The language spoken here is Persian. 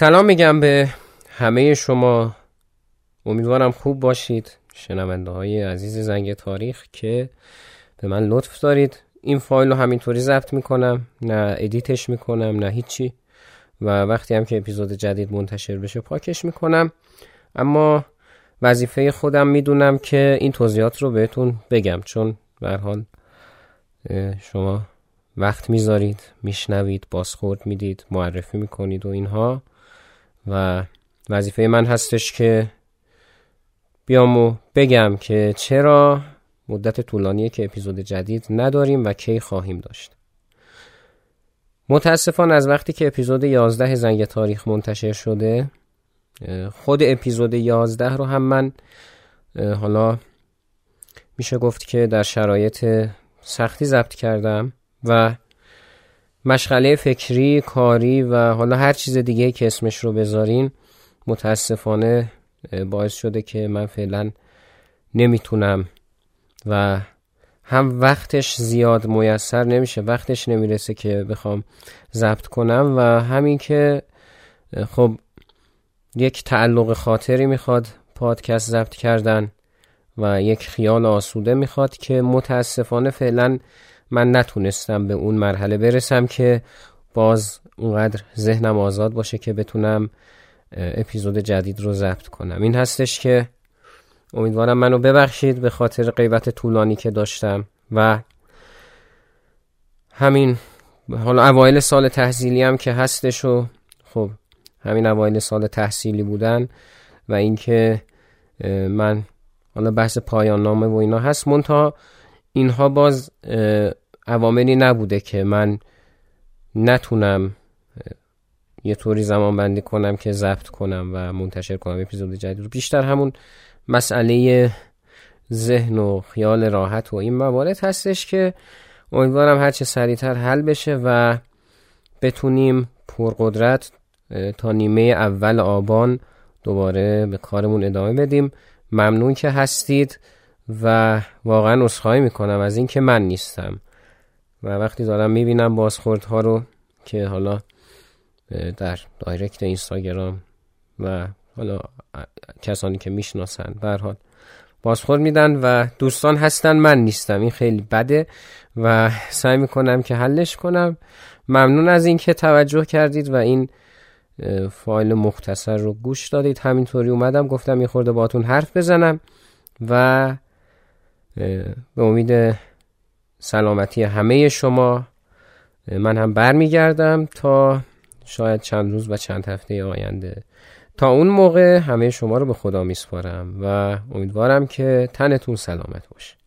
سلام میگم به همه شما. امیدوارم خوب باشید. شنونده های عزیز زنگ تاریخ که به من لطف دارید. این فایل رو همینطوری ضبط می‌کنم. نه ادیتش می‌کنم نه هیچی. و وقتی هم که اپیزود جدید منتشر بشه پاکش می‌کنم. اما وظیفه خودم می‌دونم که این توضیحات رو بهتون بگم. چون به حال شما وقت می‌ذارید میشنوید بازخورد می‌دید معرفی می‌کنید و اینها. و وظیفه من هستش که بیام و بگم که چرا مدت طولانیه که اپیزود جدید نداریم و کی خواهیم داشت. متاسفانه از وقتی که اپیزود 11 زنگ تاریخ منتشر شده خود اپیزود 11 رو هم من حالا میشه گفت که در شرایط سختی ضبط کردم. و مشغله فکری، کاری و حالا هر چیز دیگه که اسمش رو بذارین متاسفانه باعث شده که من فعلا نمی‌تونم و هم وقتش زیاد میسر نمیشه وقتش نمی‌رسه که بخوام ضبط کنم و همین که خب یک تعلق خاطری می‌خواد پادکست ضبط کردن و یک خیال آسوده می‌خواد که متاسفانه فعلا من نتونستم به اون مرحله برسم که باز اونقدر ذهنم آزاد باشه که بتونم اپیزود جدید رو ضبط کنم. این هستش که امیدوارم منو ببخشید به خاطر غیبت طولانی که داشتم و همین حالا اوایل سال تحصیلی هم که هستش و خب همین اوایل سال تحصیلی بودن و اینکه من حالا بحث پایان نامه و اینا هست مونتا اینها باز عواملی نبوده که من نتونم یه طوری زمان بندی کنم که ضبط کنم و منتشر کنم اپیزود جدید رو. بیشتر همون مسئله ذهن و خیال راحت و این موارد هستش که امیدوارم هرچه سریعتر حل بشه و بتونیم پرقدرت تا نیمه اول آبان دوباره به کارمون ادامه بدیم. ممنون که هستید. و واقعا اصخایی می‌کنم از اینکه من نیستم. و وقتی دارم می‌بینم بازخوردها رو که حالا در دایرکت اینستاگرام و حالا کسانی که می‌شناسن حال بازخورد میدن و دوستان هستن من نیستم. این خیلی بده و سعی می‌کنم که حلش کنم. ممنون از اینکه توجه کردید و این فایل مختصر رو گوش دادید. همینطوری اومدم گفتم یه خورده باتون حرف بزنم و به امید سلامتی همه شما من هم برمیگردم تا شاید چند روز و چند هفته آینده. تا اون موقع همه شما رو به خدا میسپارم و امیدوارم که تنتون سلامت باشه.